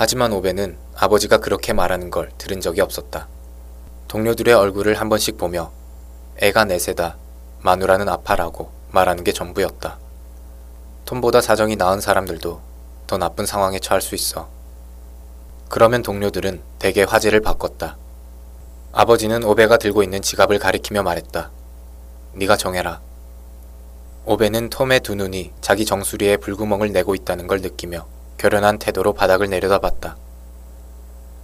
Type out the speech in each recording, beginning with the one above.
하지만 오베는 아버지가 그렇게 말하는 걸 들은 적이 없었다. 동료들의 얼굴을 한 번씩 보며 애가 넷세다, 마누라는 아파라고 말하는 게 전부였다. 톰보다 사정이 나은 사람들도 더 나쁜 상황에 처할 수 있어. 그러면 동료들은 대개 화제를 바꿨다. 아버지는 오베가 들고 있는 지갑을 가리키며 말했다. 네가 정해라. 오베는 톰의 두 눈이 자기 정수리에 불구멍을 내고 있다는 걸 느끼며 결연한 태도로 바닥을 내려다봤다.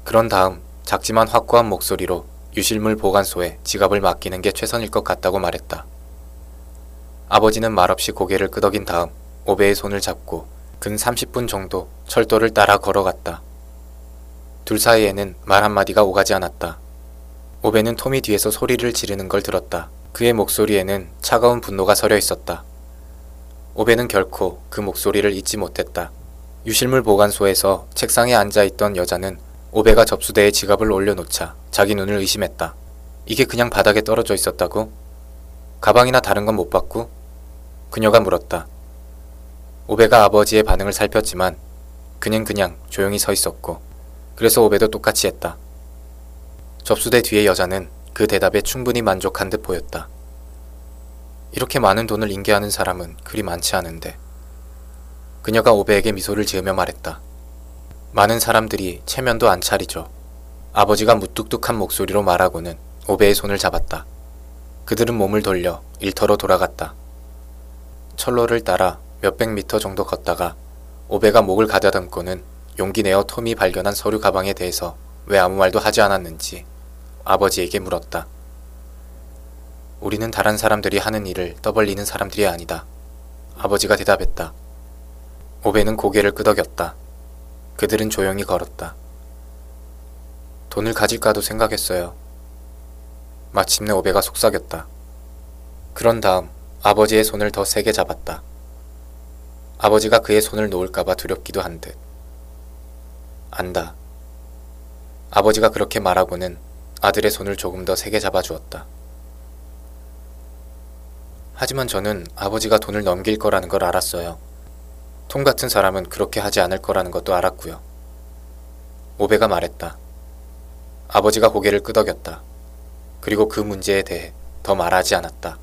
그런 다음 작지만 확고한 목소리로 유실물 보관소에 지갑을 맡기는 게 최선일 것 같다고 말했다. 아버지는 말없이 고개를 끄덕인 다음 오베의 손을 잡고 근 30분 정도 철도를 따라 걸어갔다. 둘 사이에는 말 한마디가 오가지 않았다. 오베는 톰이 뒤에서 소리를 지르는 걸 들었다. 그의 목소리에는 차가운 분노가 서려 있었다. 오베는 결코 그 목소리를 잊지 못했다. 유실물 보관소에서 책상에 앉아있던 여자는 오베가 접수대에 지갑을 올려놓자 자기 눈을 의심했다. 이게 그냥 바닥에 떨어져 있었다고? 가방이나 다른 건 못 봤고? 그녀가 물었다. 오베가 아버지의 반응을 살폈지만 그는 그냥 조용히 서 있었고 그래서 오베도 똑같이 했다. 접수대 뒤의 여자는 그 대답에 충분히 만족한 듯 보였다. 이렇게 많은 돈을 인계하는 사람은 그리 많지 않은데 그녀가 오베에게 미소를 지으며 말했다. 많은 사람들이 체면도 안 차리죠. 아버지가 무뚝뚝한 목소리로 말하고는 오베의 손을 잡았다. 그들은 몸을 돌려 일터로 돌아갔다. 철로를 따라 몇백 미터 정도 걷다가 오베가 목을 가다듬고는 용기 내어 톰이 발견한 서류 가방에 대해서 왜 아무 말도 하지 않았는지 아버지에게 물었다. 우리는 다른 사람들이 하는 일을 떠벌리는 사람들이 아니다. 아버지가 대답했다. 오베는 고개를 끄덕였다. 그들은 조용히 걸었다. 돈을 가질까도 생각했어요. 마침내 오베가 속삭였다. 그런 다음 아버지의 손을 더 세게 잡았다. 아버지가 그의 손을 놓을까봐 두렵기도 한 듯. 안다. 아버지가 그렇게 말하고는 아들의 손을 조금 더 세게 잡아주었다. 하지만 저는 아버지가 돈을 넘길 거라는 걸 알았어요. 톰 같은 사람은 그렇게 하지 않을 거라는 것도 알았고요. 오베가 말했다. 아버지가 고개를 끄덕였다. 그리고 그 문제에 대해 더 말하지 않았다.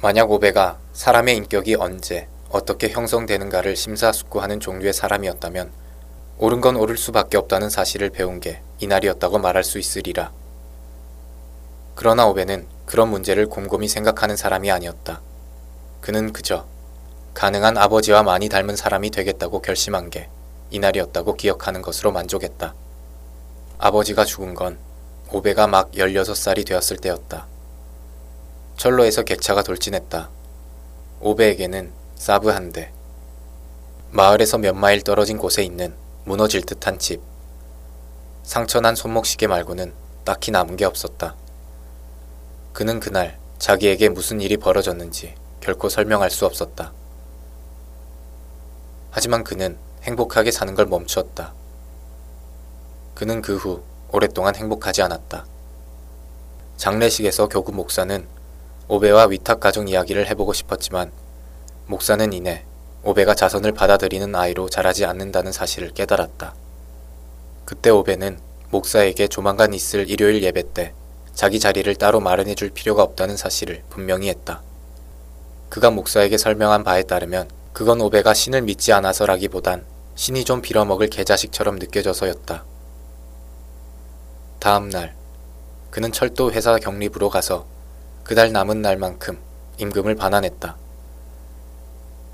만약 오베가 사람의 인격이 언제, 어떻게 형성되는가를 심사숙고하는 종류의 사람이었다면 옳은 건 옳을 수밖에 없다는 사실을 배운 게 이날이었다고 말할 수 있으리라. 그러나 오베는 그런 문제를 곰곰이 생각하는 사람이 아니었다. 그는 그저 가능한 아버지와 많이 닮은 사람이 되겠다고 결심한 게 이날이었다고 기억하는 것으로 만족했다. 아버지가 죽은 건 오베가 막 16살이 되었을 때였다. 철로에서 객차가 돌진했다. 오베에게는 사브 한 대. 마을에서 몇 마일 떨어진 곳에 있는 무너질 듯한 집. 상처난 손목시계 말고는 딱히 남은 게 없었다. 그는 그날 자기에게 무슨 일이 벌어졌는지 결코 설명할 수 없었다. 하지만 그는 행복하게 사는 걸 멈추었다. 그는 그 후 오랫동안 행복하지 않았다. 장례식에서 교구 목사는 오베와 위탁 가정 이야기를 해보고 싶었지만 목사는 이내 오베가 자선을 받아들이는 아이로 자라지 않는다는 사실을 깨달았다. 그때 오베는 목사에게 조만간 있을 일요일 예배 때 자기 자리를 따로 마련해 줄 필요가 없다는 사실을 분명히 했다. 그가 목사에게 설명한 바에 따르면 그건 오베가 신을 믿지 않아서라기보단 신이 좀 빌어먹을 개자식처럼 느껴져서였다. 다음 날, 그는 철도 회사 경리부로 가서 그달 남은 날만큼 임금을 반환했다.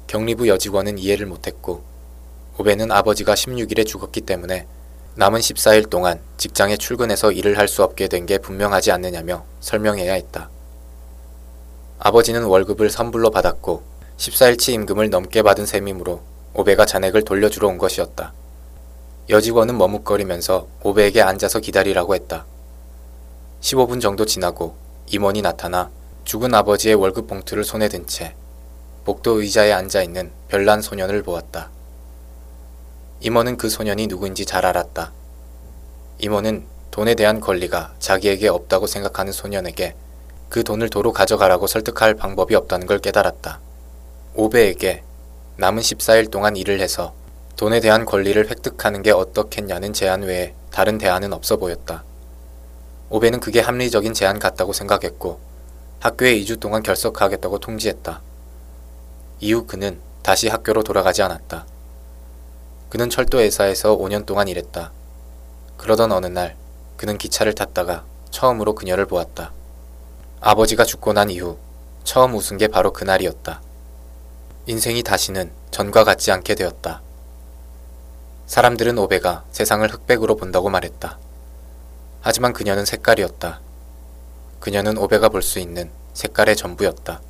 경리부 여직원은 이해를 못했고, 오베는 아버지가 16일에 죽었기 때문에 남은 14일 동안 직장에 출근해서 일을 할 수 없게 된 게 분명하지 않느냐며 설명해야 했다. 아버지는 월급을 선불로 받았고 14일치 임금을 넘게 받은 셈이므로 오베가 잔액을 돌려주러 온 것이었다. 여직원은 머뭇거리면서 오베에게 앉아서 기다리라고 했다. 15분 정도 지나고 임원이 나타나 죽은 아버지의 월급 봉투를 손에 든 채 복도 의자에 앉아 있는 별난 소년을 보았다. 임원은 그 소년이 누구인지 잘 알았다. 임원은 돈에 대한 권리가 자기에게 없다고 생각하는 소년에게 그 돈을 도로 가져가라고 설득할 방법이 없다는 걸 깨달았다. 오베에게 남은 14일 동안 일을 해서 돈에 대한 권리를 획득하는 게 어떻겠냐는 제안 외에 다른 대안은 없어 보였다. 오베는 그게 합리적인 제안 같다고 생각했고 학교에 2주 동안 결석하겠다고 통지했다. 이후 그는 다시 학교로 돌아가지 않았다. 그는 철도회사에서 5년 동안 일했다. 그러던 어느 날 그는 기차를 탔다가 처음으로 그녀를 보았다. 아버지가 죽고 난 이후 처음 웃은 게 바로 그날이었다. 인생이 다시는 전과 같지 않게 되었다. 사람들은 오베가 세상을 흑백으로 본다고 말했다. 하지만 그녀는 색깔이었다. 그녀는 오베가 볼 수 있는 색깔의 전부였다.